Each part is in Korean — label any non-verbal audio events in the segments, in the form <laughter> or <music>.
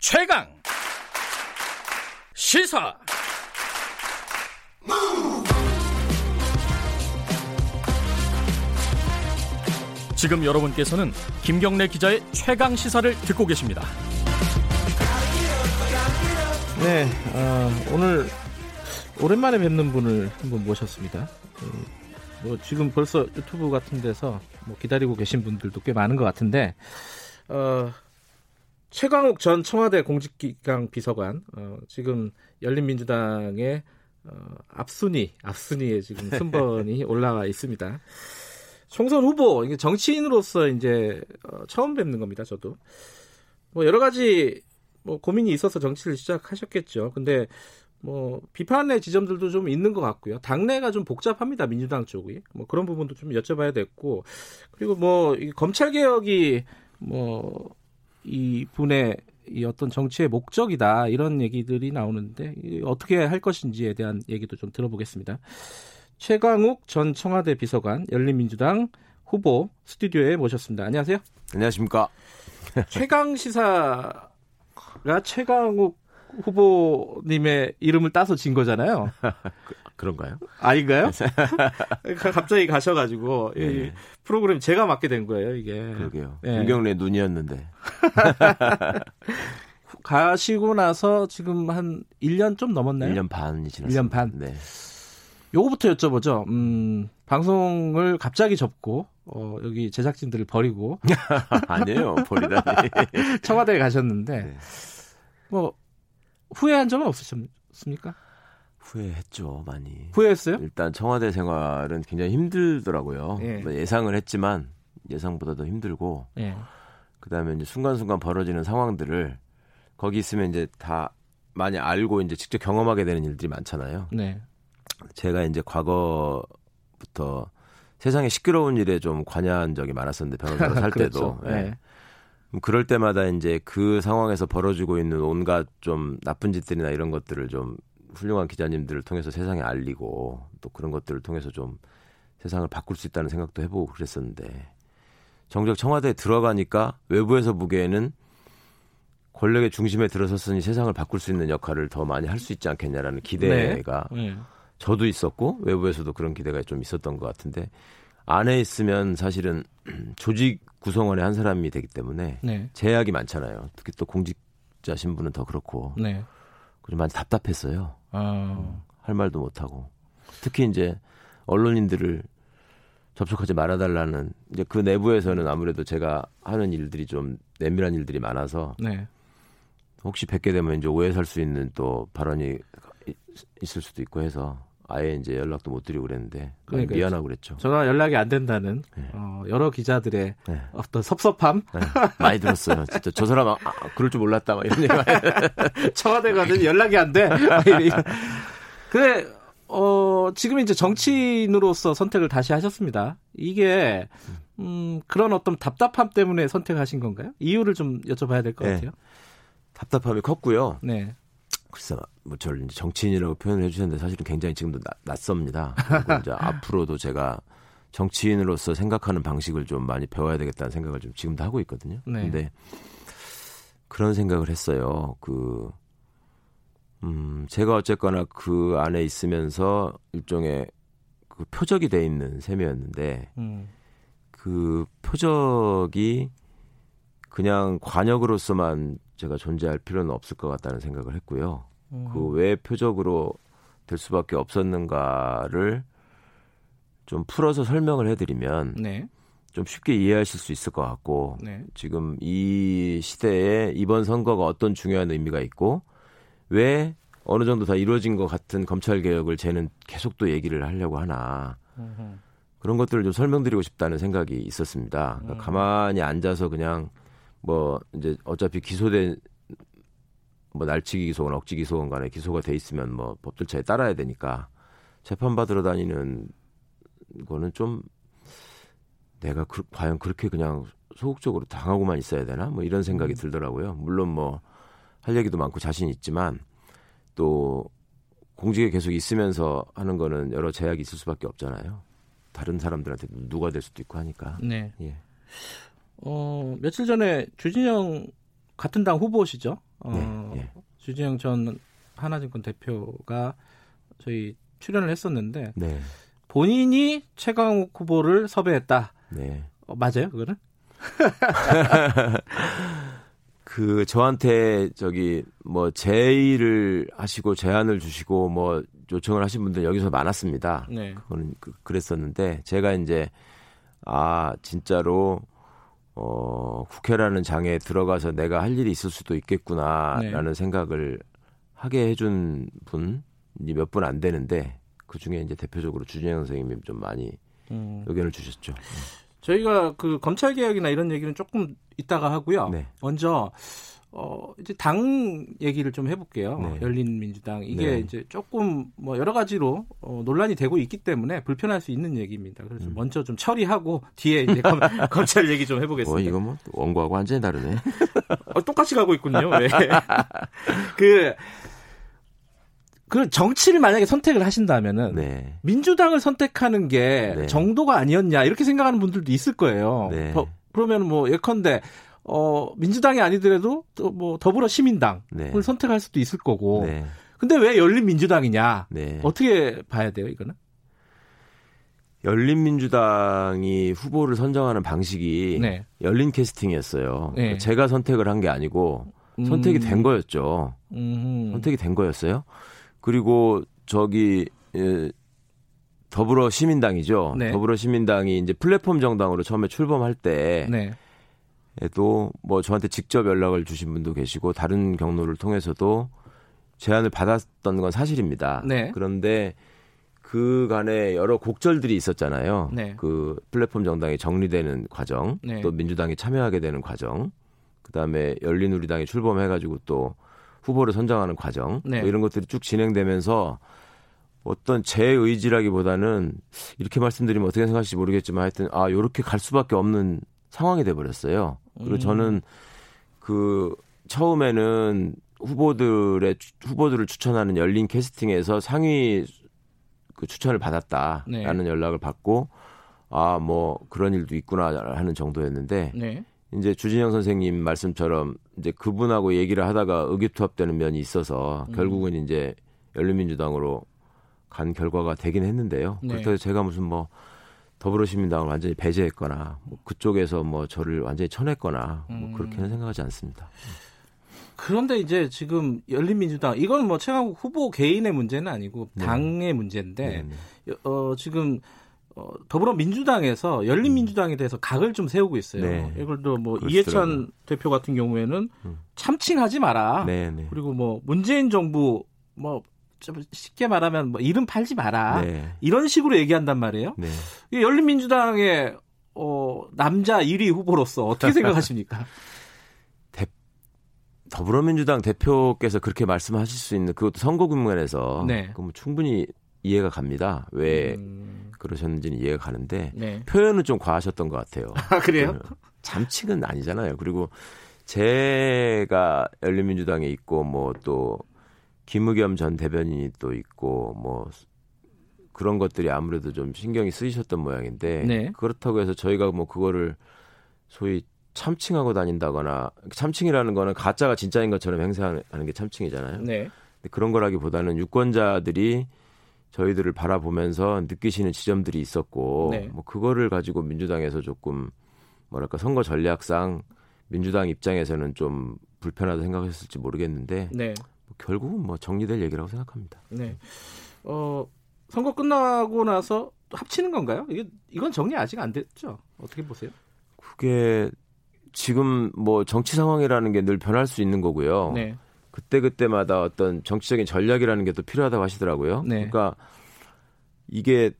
최강 시사 지금 여러분께서는 김경래 기자의 최강 시사를 듣고 계십니다. 네, 어, 오늘 오랜만에 뵙는 분을 한번 모셨습니다. 음, 뭐 지금 벌써 유튜브 같은 데서 뭐 기다리고 계신 분들도 꽤 많은 것 같은데 어, 최광욱 전 청와대 공직기강 비서관 어, 지금 열린민주당의 어, 앞순위 앞순위에 지금 <laughs> 순번이 올라와 있습니다. 총선 후보 이게 정치인으로서 이제 어, 처음 뵙는 겁니다. 저도 뭐 여러 가지 뭐 고민이 있어서 정치를 시작하셨겠죠. 근데 뭐 비판의 지점들도 좀 있는 것 같고요. 당내가 좀 복잡합니다. 민주당 쪽이 뭐 그런 부분도 좀 여쭤봐야 됐고 그리고 뭐 검찰 개혁이 뭐 이 분의 이 어떤 정치의 목적이다 이런 얘기들이 나오는데 어떻게 할 것인지에 대한 얘기도 좀 들어보겠습니다. 최광욱 전 청와대 비서관 열린민주당 후보 스튜디오에 모셨습니다. 안녕하세요. 안녕하십니까. 최강 시사가 최광욱 후보님의 이름을 따서 진 거잖아요. 그, 런가요 아닌가요? <laughs> 갑자기 가셔가지고 네. 이 프로그램 제가 맡게 된 거예요, 이게. 그러게요. 네. 김경래 눈이었는데. <laughs> 가시고 나서 지금 한 1년 좀 넘었나요? 1년 반이 지났어요. 1년 반. 네. 요거부터 여쭤보죠. 음, 방송을 갑자기 접고 어, 여기 제작진들을 버리고 <laughs> 아니에요, 버리다니. 청와대에 가셨는데 네. 뭐 후회한 점은 없으셨습니까? 후회했죠, 많이. 후회했어요? 일단 청와대 생활은 굉장히 힘들더라고요. 예. 뭐 예상을 했지만 예상보다 도 힘들고 예. 그다음에 이제 순간순간 벌어지는 상황들을 거기 있으면 이제 다 많이 알고 이제 직접 경험하게 되는 일들이 많잖아요. 네. 제가 이제 과거부터 세상에 시끄러운 일에 좀 관여한 적이 많았었는데 변호사로 살 <laughs> 그렇죠. 때도. 예. 네. 그럴 때마다 이제 그 상황에서 벌어지고 있는 온갖 좀 나쁜 짓들이나 이런 것들을 좀 훌륭한 기자님들을 통해서 세상에 알리고 또 그런 것들을 통해서 좀 세상을 바꿀 수 있다는 생각도 해보고 그랬었는데 정작 청와대에 들어가니까 외부에서 보기에는 권력의 중심에 들어섰으니 세상을 바꿀 수 있는 역할을 더 많이 할 수 있지 않겠냐라는 기대가 네. 네. 저도 있었고 외부에서도 그런 기대가 좀 있었던 것 같은데 안에 있으면 사실은 조직 구성원의 한 사람이 되기 때문에 네. 제약이 많잖아요. 특히 또 공직자 신분은 더 그렇고. 네. 좀 많이 답답했어요. 아. 음, 할 말도 못하고. 특히 이제 언론인들을 접촉하지 말아달라는 이제 그 내부에서는 아무래도 제가 하는 일들이 좀 내밀한 일들이 많아서 네. 혹시 뵙게 되면 이제 오해 살 수 있는 또 발언이 있을 수도 있고 해서 아예 이제 연락도 못 드리고 그랬는데 그러니까 미안하고 그랬죠. 전화 연락이 안 된다는 네. 어, 여러 기자들의 네. 어떤 섭섭함 네. 많이 들었어요. 진짜 저 사람 아, 아, 그럴 줄 몰랐다 막 이런 얘기 청와대 가는 연락이 안 돼. 그래 어, 지금 이제 정치인으로서 선택을 다시 하셨습니다. 이게 음, 그런 어떤 답답함 때문에 선택하신 건가요? 이유를 좀 여쭤봐야 될것 네. 같아요. 답답함이 컸고요. 네. 글쎄, 뭐 저를 이제 정치인이라고 표현을 해주셨는데 사실은 굉장히 지금도 나, 낯섭니다. 그리고 이제 <laughs> 앞으로도 제가 정치인으로서 생각하는 방식을 좀 많이 배워야 되겠다는 생각을 좀 지금도 하고 있거든요. 네. 근데 그런 생각을 했어요. 그, 음, 제가 어쨌거나 그 안에 있으면서 일종의 그 표적이 돼 있는 셈이었는데, 음. 그 표적이 그냥 관역으로서만 제가 존재할 필요는 없을 것 같다는 생각을 했고요. 음. 그왜 표적으로 될 수밖에 없었는가를 좀 풀어서 설명을 해드리면 네. 좀 쉽게 이해하실 수 있을 것 같고 네. 지금 이 시대에 이번 선거가 어떤 중요한 의미가 있고 왜 어느 정도 다 이루어진 것 같은 검찰 개혁을 쟤는 계속 또 얘기를 하려고 하나 음흠. 그런 것들을 좀 설명드리고 싶다는 생각이 있었습니다. 그러니까 음. 가만히 앉아서 그냥 뭐 이제 어차피 기소된 뭐 날치기 기소건 억지 기소건 간에 기소가 돼 있으면 뭐 법절차에 따라야 되니까 재판 받으러 다니는 거는 좀 내가 그, 과연 그렇게 그냥 소극적으로 당하고만 있어야 되나 뭐 이런 생각이 음. 들더라고요. 물론 뭐 할 얘기도 많고 자신 있지만 또 공직에 계속 있으면서 하는 거는 여러 제약이 있을 수밖에 없잖아요. 다른 사람들한테 누가 될 수도 있고 하니까. 네. 예. 어, 며칠 전에 주진영 같은 당 후보시죠? 어, 네, 예. 주지영 전 하나증권 대표가 저희 출연을 했었는데 네. 본인이 최강욱 후보를 섭외했다. 네. 어, 맞아요, 그거는? <laughs> 그 저한테 저기 뭐 제의를 하시고 제안을 주시고 뭐 요청을 하신 분들 여기서 많았습니다. 네. 그거는 그, 그랬었는데 제가 이제 아 진짜로 어 국회라는 장에 들어가서 내가 할 일이 있을 수도 있겠구나라는 네. 생각을 하게 해준 분이 몇 분 안 되는데 그 중에 이제 대표적으로 주진영 선생님이 좀 많이 음. 의견을 주셨죠. 저희가 그 검찰 개혁이나 이런 얘기는 조금 이따가 하고요. 네. 먼저 어 이제 당 얘기를 좀 해볼게요. 네. 열린민주당 이게 네. 이제 조금 뭐 여러 가지로 어, 논란이 되고 있기 때문에 불편할 수 있는 얘기입니다. 그래서 음. 먼저 좀 처리하고 뒤에 이제 검, <laughs> 검찰 얘기 좀 해보겠습니다. 뭐 이거 뭐 원고하고 완전히 다르네. <laughs> 어, 똑같이 가고 있군요. 네. 그 그 <laughs> 정치를 만약에 선택을 하신다면은 네. 민주당을 선택하는 게 네. 정도가 아니었냐 이렇게 생각하는 분들도 있을 거예요. 네. 더, 그러면 뭐 예컨대 어 민주당이 아니더라도 또 뭐 더불어 시민당을 네. 선택할 수도 있을 거고. 네. 근데 왜 열린 민주당이냐? 네. 어떻게 봐야 돼요, 이거는? 열린민주당이 후보를 선정하는 방식이 열린 캐스팅이었어요. 제가 선택을 한 게 아니고 선택이 된 음. 거였죠. 음. 선택이 된 거였어요. 그리고 저기 예, 더불어 시민당이죠. 네. 더불어 시민당이 이제 플랫폼 정당으로 처음에 출범할 때 네. 에도 뭐 저한테 직접 연락을 주신 분도 계시고 다른 경로를 통해서도 제안을 받았던 건 사실입니다. 네. 그런데 그간에 여러 곡절들이 있었잖아요. 네. 그 플랫폼 정당이 정리되는 과정, 네. 또 민주당이 참여하게 되는 과정, 그다음에 열린우리당이 출범해가지고 또 후보를 선정하는 과정 네. 뭐 이런 것들이 쭉 진행되면서 어떤 제 의지라기보다는 이렇게 말씀드리면 어떻게 생각하실지 모르겠지만 하여튼 아 요렇게 갈 수밖에 없는 상황이 돼 버렸어요. 그리고 음. 저는 그 처음에는 후보들의 후보들을 추천하는 열린 캐스팅에서 상위 그 추천을 받았다라는 네. 연락을 받고 아 뭐 그런 일도 있구나 하는 정도였는데 네. 이제 주진영 선생님 말씀처럼 이제 그분하고 얘기를 하다가 의기투합되는 면이 있어서 음. 결국은 이제 열린민주당으로 간 결과가 되긴 했는데요. 네. 그렇다고 제가 무슨 뭐 더불어시민당을 완전히 배제했거나 뭐 그쪽에서 뭐 저를 완전히 쳐냈거나 뭐 음. 그렇게는 생각하지 않습니다. 그런데 이제 지금 열린민주당 이건 뭐 최강욱 후보 개인의 문제는 아니고 네. 당의 네. 문제인데 네. 어, 지금 어, 더불어민주당에서 열린민주당에 대해서 각을 좀 세우고 있어요. 네. 들어 뭐 이해찬 대표 같은 경우에는 음. 참칭하지 마라. 네, 네. 그리고 뭐 문재인 정부 뭐 쉽게 말하면 뭐 이름 팔지 마라. 네. 이런 식으로 얘기한단 말이에요. 네. 열린민주당의 어, 남자 1위 후보로서 어떻게 생각하십니까? <laughs> 대, 더불어민주당 대표께서 그렇게 말씀하실 수 있는 그것도 선거 국면에서 네. 그럼 충분히 이해가 갑니다. 왜 음... 그러셨는지는 이해가 가는데 네. 표현은 좀 과하셨던 것 같아요. <laughs> 아, 그래요? 잠칙은 아니잖아요. 그리고 제가 열린민주당에 있고 뭐또 김의겸 전 대변인이 또 있고 뭐 그런 것들이 아무래도 좀 신경이 쓰이셨던 모양인데 네. 그렇다고 해서 저희가 뭐 그거를 소위 참칭하고 다닌다거나 참칭이라는 거는 가짜가 진짜인 것처럼 행세하는 게 참칭이잖아요. 네. 근데 그런 거라기보다는 유권자들이 저희들을 바라보면서 느끼시는 지점들이 있었고 네. 뭐 그거를 가지고 민주당에서 조금 뭐랄까 선거 전략상 민주당 입장에서는 좀 불편하다 생각했을지 모르겠는데 네. 뭐 결국은 뭐 정리될 얘기라고 생각합니다. 네. 어 선거 끝나고 나서 합치는 건가요? 이게 이건 정리 아직 안 됐죠? 어떻게 보세요? 그게 지금 뭐 정치 상황이라는 게 늘 변할 수 있는 거고요. 네. 그때 그때마다 어떤 정치적인 전략이라는 게 또 필요하다고 하시더라고요. 네. 그러니까 이게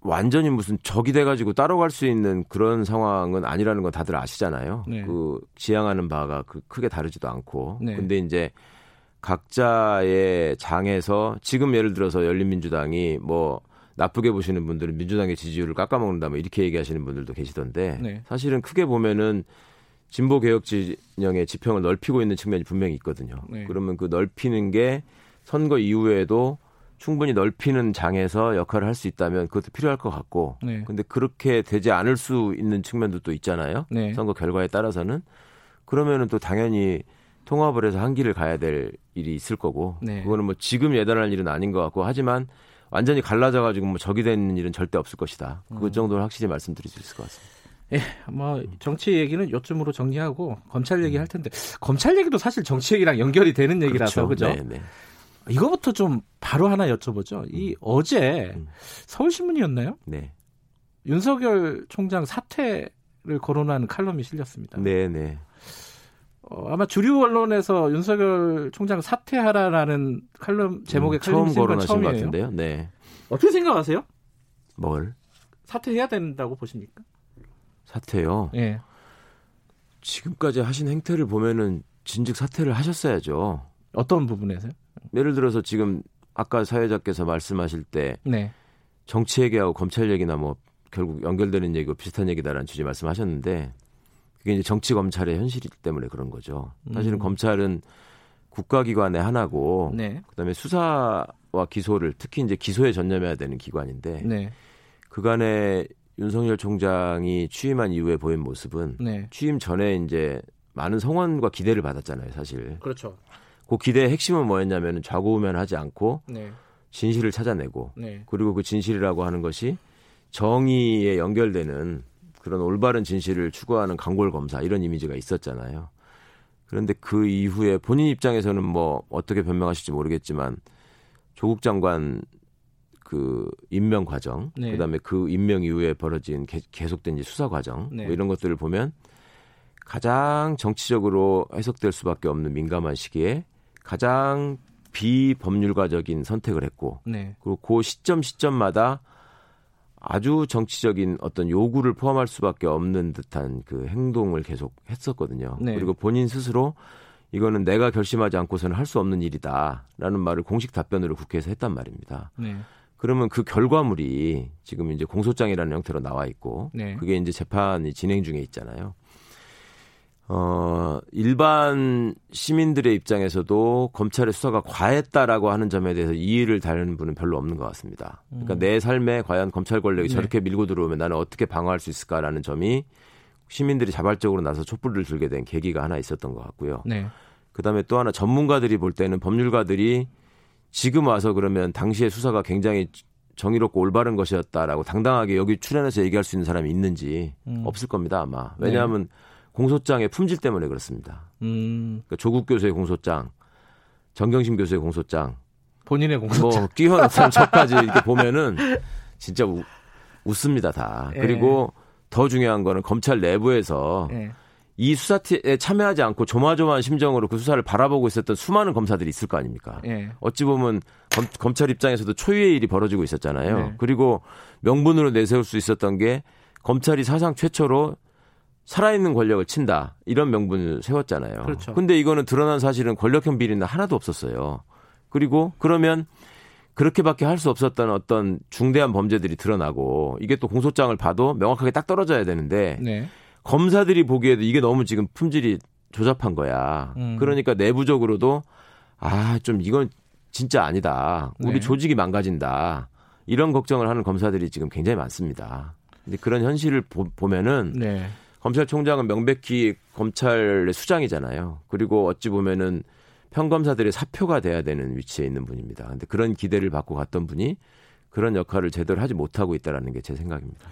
완전히 무슨 적이 돼가지고 따로 갈 수 있는 그런 상황은 아니라는 건 다들 아시잖아요. 네. 그 지향하는 바가 그 크게 다르지도 않고. 네. 근데 이제 각자의 장에서 지금 예를 들어서 열린민주당이 뭐 나쁘게 보시는 분들은 민주당의 지지율을 깎아먹는다 뭐 이렇게 얘기하시는 분들도 계시던데 네. 사실은 크게 보면은 진보 개혁 진영의 지평을 넓히고 있는 측면이 분명히 있거든요. 네. 그러면 그 넓히는 게 선거 이후에도 충분히 넓히는 장에서 역할을 할 수 있다면 그것도 필요할 것 같고. 네. 근데 그렇게 되지 않을 수 있는 측면도 또 있잖아요. 네. 선거 결과에 따라서는 그러면은 또 당연히 통합을 해서 한 길을 가야 될 일이 있을 거고 네. 그거는 뭐 지금 예단할 일은 아닌 것 같고 하지만 완전히 갈라져 가지고 뭐 적이 되는 일은 절대 없을 것이다. 그 음. 정도는 확실히 말씀드릴 수 있을 것 같습니다. 예, 뭐 정치 얘기는 요쯤으로 정리하고 검찰 얘기 할 텐데 검찰 얘기도 사실 정치 얘기랑 연결이 되는 얘기라서 그렇죠. 그죠? 네, 네. 이거부터 좀 바로 하나 여쭤보죠. 이 음. 어제 음. 서울신문이었나요? 네. 윤석열 총장 사퇴를 거론하는 칼럼이 실렸습니다. 네, 네. 어, 아마 주류 언론에서 윤석열 총장 사퇴하라라는 칼럼 제목의 음, 칼럼 처음 거론하신 것 같은데요. 네. 어떻게 생각하세요? 뭘? 사퇴해야 된다고 보십니까? 사퇴요. 예. 지금까지 하신 행태를 보면은 진즉 사퇴를 하셨어야죠. 어떤 부분에서요? 예를 들어서 지금 아까 사회자께서 말씀하실 때 네. 정치 얘기하고 검찰 얘기나 뭐 결국 연결되는 얘기고 비슷한 얘기다라는 취지 말씀하셨는데 그게 이제 정치 검찰의 현실이기 때문에 그런 거죠. 사실은 음. 검찰은 국가기관의 하나고 네. 그다음에 수사와 기소를 특히 이제 기소에 전념해야 되는 기관인데 네. 그간에 윤석열 총장이 취임한 이후에 보인 모습은 네. 취임 전에 이제 많은 성원과 기대를 받았잖아요, 사실. 그렇죠. 그 기대의 핵심은 뭐였냐면 좌고우면하지 않고 네. 진실을 찾아내고 네. 그리고 그 진실이라고 하는 것이 정의에 연결되는 그런 올바른 진실을 추구하는 강골 검사 이런 이미지가 있었잖아요. 그런데 그 이후에 본인 입장에서는 뭐 어떻게 변명하실지 모르겠지만 조국 장관 그 임명 과정, 네. 그다음에 그 임명 이후에 벌어진 개, 계속된 수사 과정 네. 뭐 이런 것들을 보면 가장 정치적으로 해석될 수밖에 없는 민감한 시기에 가장 비법률가적인 선택을 했고 네. 그리고 그 시점 시점마다 아주 정치적인 어떤 요구를 포함할 수밖에 없는 듯한 그 행동을 계속 했었거든요. 네. 그리고 본인 스스로 이거는 내가 결심하지 않고서는 할 수 없는 일이다라는 말을 공식 답변으로 국회에서 했단 말입니다. 네. 그러면 그 결과물이 지금 이제 공소장이라는 형태로 나와 있고 네. 그게 이제 재판이 진행 중에 있잖아요. 어, 일반 시민들의 입장에서도 검찰의 수사가 과했다라고 하는 점에 대해서 이의를 다루는 분은 별로 없는 것 같습니다. 그러니까 음. 내 삶에 과연 검찰 권력이 네. 저렇게 밀고 들어오면 나는 어떻게 방어할 수 있을까라는 점이 시민들이 자발적으로 나서 촛불을 들게 된 계기가 하나 있었던 것 같고요. 네. 그 다음에 또 하나 전문가들이 볼 때는 법률가들이 지금 와서 그러면 당시의 수사가 굉장히 정의롭고 올바른 것이었다라고 당당하게 여기 출연해서 얘기할 수 있는 사람이 있는지 음. 없을 겁니다 아마. 왜냐하면 네. 공소장의 품질 때문에 그렇습니다. 음. 그러니까 조국 교수의 공소장, 정경심 교수의 공소장, 본인의 공소장, <laughs> 뭐 뛰어난 저까지 이렇게 <laughs> 보면은 진짜 우, 웃습니다 다. 예. 그리고 더 중요한 거는 검찰 내부에서 예. 이 수사에 참여하지 않고 조마조마한 심정으로 그 수사를 바라보고 있었던 수많은 검사들이 있을 거 아닙니까? 예. 어찌 보면 검, 검찰 입장에서도 초유의 일이 벌어지고 있었잖아요. 네. 그리고 명분으로 내세울 수 있었던 게 검찰이 사상 최초로 살아있는 권력을 친다 이런 명분을 세웠잖아요. 그렇죠. 근데 이거는 드러난 사실은 권력형 비리는 하나도 없었어요. 그리고 그러면 그렇게밖에 할 수 없었던 어떤 중대한 범죄들이 드러나고 이게 또 공소장을 봐도 명확하게 딱 떨어져야 되는데 네. 검사들이 보기에도 이게 너무 지금 품질이 조잡한 거야. 음. 그러니까 내부적으로도 아 좀 이건 진짜 아니다. 우리 네. 조직이 망가진다. 이런 걱정을 하는 검사들이 지금 굉장히 많습니다. 근데 그런 현실을 보, 면은 네. 검찰총장은 명백히 검찰의 수장이잖아요. 그리고 어찌 보면은 평검사들의 사표가 돼야 되는 위치에 있는 분입니다. 근데 그런 기대를 받고 갔던 분이 그런 역할을 제대로 하지 못하고 있다라는 게 제 생각입니다.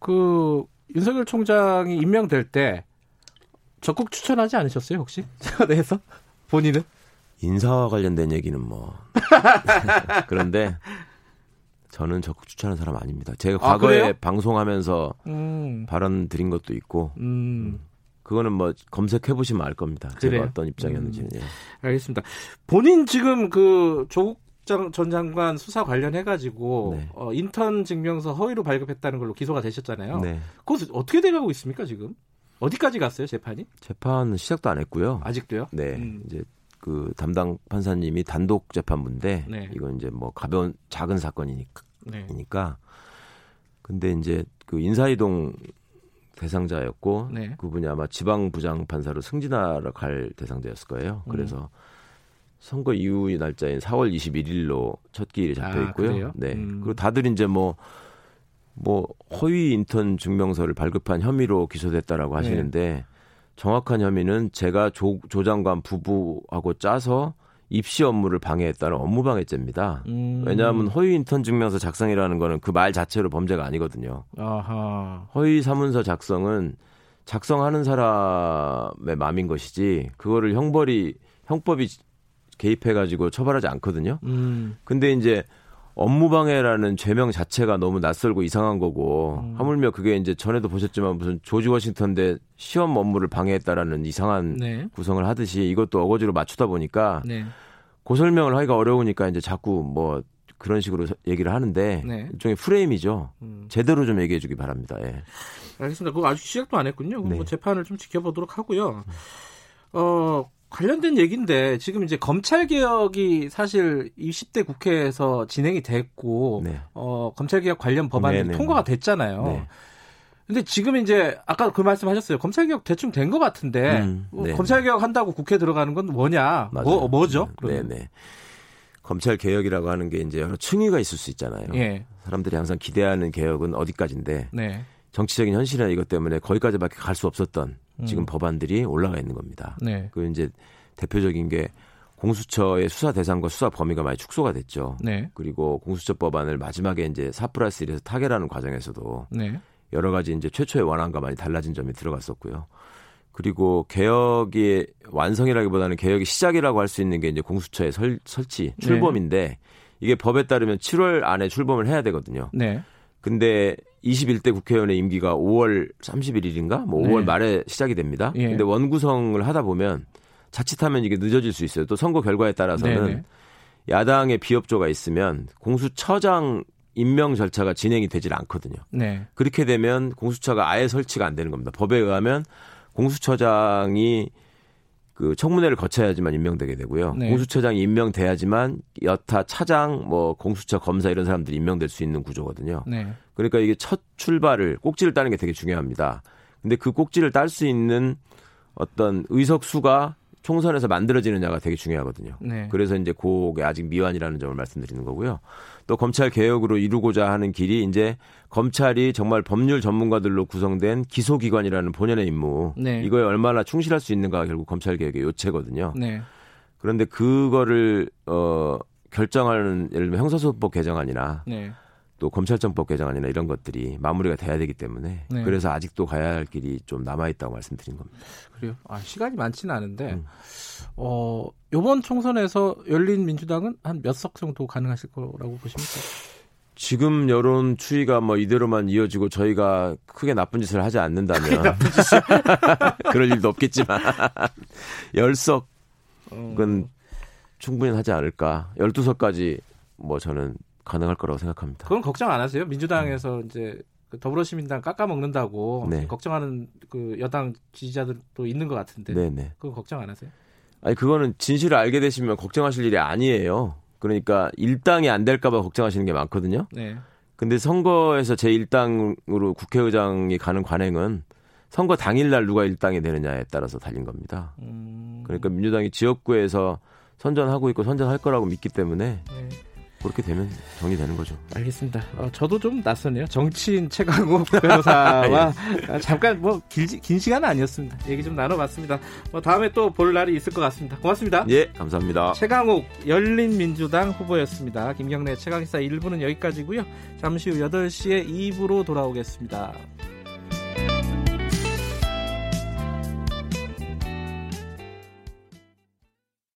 그 윤석열 총장이 임명될 때 적극 추천하지 않으셨어요 혹시 <laughs> 청와대에서 본인은? 인사와 관련된 얘기는 뭐 <laughs> 그런데 저는 적극 추천하는 사람 아닙니다. 제가 아, 과거에 그래요? 방송하면서 음. 발언 드린 것도 있고, 음. 음. 그거는 뭐 검색해 보시면 알 겁니다. 제가 그래요? 어떤 입장이었는지는. 음. 알겠습니다. 본인 지금 그 조국 전 장관 수사 관련해 가지고 네. 어, 인턴 증명서 허위로 발급했다는 걸로 기소가 되셨잖아요. 네. 그것 어떻게 돼가고 있습니까 지금? 어디까지 갔어요 재판이? 재판 시작도 안 했고요. 아직도요? 네, 음. 이제 그 담당 판사님이 단독 재판부인데 네. 이건 이제 뭐 가벼운 작은 사건이니까 네. 근데 이제 그 인사이동 대상자였고 네. 그분이 아마 지방 부장 판사로 승진하러 갈 대상자였을 거예요. 음. 그래서 선거 이후 날짜인 4월 21일로 첫 기일이 잡혀 아, 있고요. 아, 네. 음. 그리고 다들 이제 뭐뭐 뭐 허위 인턴 증명서를 발급한 혐의로 기소됐다라고 네. 하시는데 정확한 혐의는 제가 조, 조 장관 부부하고 짜서 입시 업무를 방해했다는 업무방해죄입니다. 음. 왜냐하면 허위 인턴 증명서 작성이라는 거는 그 말 자체로 범죄가 아니거든요. 아하. 허위 사문서 작성은 작성하는 사람의 마음인 것이지 그거를 형벌이 형법이 개입해가지고 처벌하지 않거든요. 음. 근데 이제 업무방해라는 죄명 자체가 너무 낯설고 이상한 거고 음. 하물며 그게 이제 전에도 보셨지만 무슨 조지 워싱턴 대 시험 업무를 방해했다라는 이상한 네. 구성을 하듯이 이것도 어거지로 맞추다 보니까 네. 고 설명을 하기가 어려우니까 이제 자꾸 뭐 그런 식으로 얘기를 하는데 네. 일종의 프레임이죠. 음. 제대로 좀 얘기해 주기 바랍니다. 예. 알겠습니다. 그거 아직 시작도 안 했군요. 네. 뭐 재판을 좀 지켜보도록 하고요. 어, 관련된 얘기인데 지금 이제 검찰 개혁이 사실 20대 국회에서 진행이 됐고 네. 어, 검찰 개혁 관련 법안이 네네. 통과가 됐잖아요. 네. 근데 지금 이제 아까 그 말씀하셨어요. 검찰 개혁 대충 된 것 같은데 음, 뭐 네. 검찰 개혁 한다고 국회 들어가는 건 뭐냐? 뭐, 맞아요. 뭐 뭐죠? 네, 네. 검찰 개혁이라고 하는 게 이제 여러 층위가 있을 수 있잖아요. 예. 사람들이 항상 기대하는 개혁은 어디까지인데 네. 정치적인 현실이나 이것 때문에 거기까지밖에 갈 수 없었던 지금 음. 법안들이 올라가 있는 겁니다. 네. 그 이제 대표적인 게 공수처의 수사 대상과 수사 범위가 많이 축소가 됐죠. 네. 그리고 공수처 법안을 마지막에 이제 4 플러스 1에서 타결하는 과정에서도 네. 여러 가지 이제 최초의 원안과 많이 달라진 점이 들어갔었고요. 그리고 개혁의 완성이라기보다는 개혁의 시작이라고 할 수 있는 게 이제 공수처의 설, 설치 네. 출범인데 이게 법에 따르면 7월 안에 출범을 해야 되거든요. 네. 근데 21대 국회의원의 임기가 5월 31일인가? 뭐 5월 네. 말에 시작이 됩니다. 예. 근데 원구성을 하다 보면 자칫하면 이게 늦어질 수 있어요. 또 선거 결과에 따라서는 네네. 야당의 비협조가 있으면 공수처장 임명 절차가 진행이 되질 않거든요. 네. 그렇게 되면 공수처가 아예 설치가 안 되는 겁니다. 법에 의하면 공수처장이 그 청문회를 거쳐야지만 임명되게 되고요. 네. 공수처장이 임명돼야지만 여타 차장, 뭐 공수처 검사 이런 사람들이 임명될 수 있는 구조거든요. 네. 그러니까 이게 첫 출발을 꼭지를 따는 게 되게 중요합니다. 근데 그 꼭지를 딸 수 있는 어떤 의석수가 총선에서 만들어지느냐가 되게 중요하거든요. 네. 그래서 이제 그게 아직 미완이라는 점을 말씀드리는 거고요. 또 검찰 개혁으로 이루고자 하는 길이 이제 검찰이 정말 법률 전문가들로 구성된 기소기관이라는 본연의 임무 네. 이거에 얼마나 충실할 수 있는가 결국 검찰 개혁의 요체거든요. 네. 그런데 그거를 어 결정하는 예를 들면 형사소법 개정안이나 네. 또 검찰청법 개정안이나 이런 것들이 마무리가 돼야 되기 때문에 네. 그래서 아직도 가야 할 길이 좀 남아 있다고 말씀드린 겁니다. 그래요? 아, 시간이 많지는 않은데 음. 어, 요번 총선에서 열린 민주당은 한 몇 석 정도 가능하실 거라고 보십니까? 지금 여론 추이가 뭐 이대로만 이어지고 저희가 크게 나쁜 짓을 하지 않는다면 <laughs> 그럴 일도 없겠지만 <laughs> 열석은 어... 충분히 하지 않을까. 12석까지 뭐 저는 가능할 거라고 생각합니다. 그건 걱정 안 하세요? 민주당에서 음. 이제 그 더불어시민당 깎아먹는다고 네. 걱정하는 그 여당 지지자들도 있는 것 같은데 네네. 네. 그건 걱정 안 하세요? 아니 그거는 진실을 알게 되시면 걱정하실 일이 아니에요. 그러니까 일당이 안 될까봐 걱정하시는 게 많거든요. 네. 근데 선거에서 제 일당으로 국회의장이 가는 관행은 선거 당일날 누가 일당이 되느냐에 따라서 달린 겁니다. 음... 그러니까 민주당이 지역구에서 선전하고 있고 선전할 거라고 믿기 때문에 네. 그렇게 되면 정리되는 거죠. 알겠습니다. 어, 저도 좀 낯서네요. 정치인 최강욱 <laughs> 변호사와 예. 잠깐 뭐 길, 긴 시간은 아니었습니다. 얘기 좀 나눠봤습니다. 뭐 다음에 또 볼 날이 있을 것 같습니다. 고맙습니다. 예, 감사합니다. 최강욱 열린민주당 후보였습니다. 김경래 최강기사 1부는 여기까지고요. 잠시 후 8시에 2부로 돌아오겠습니다.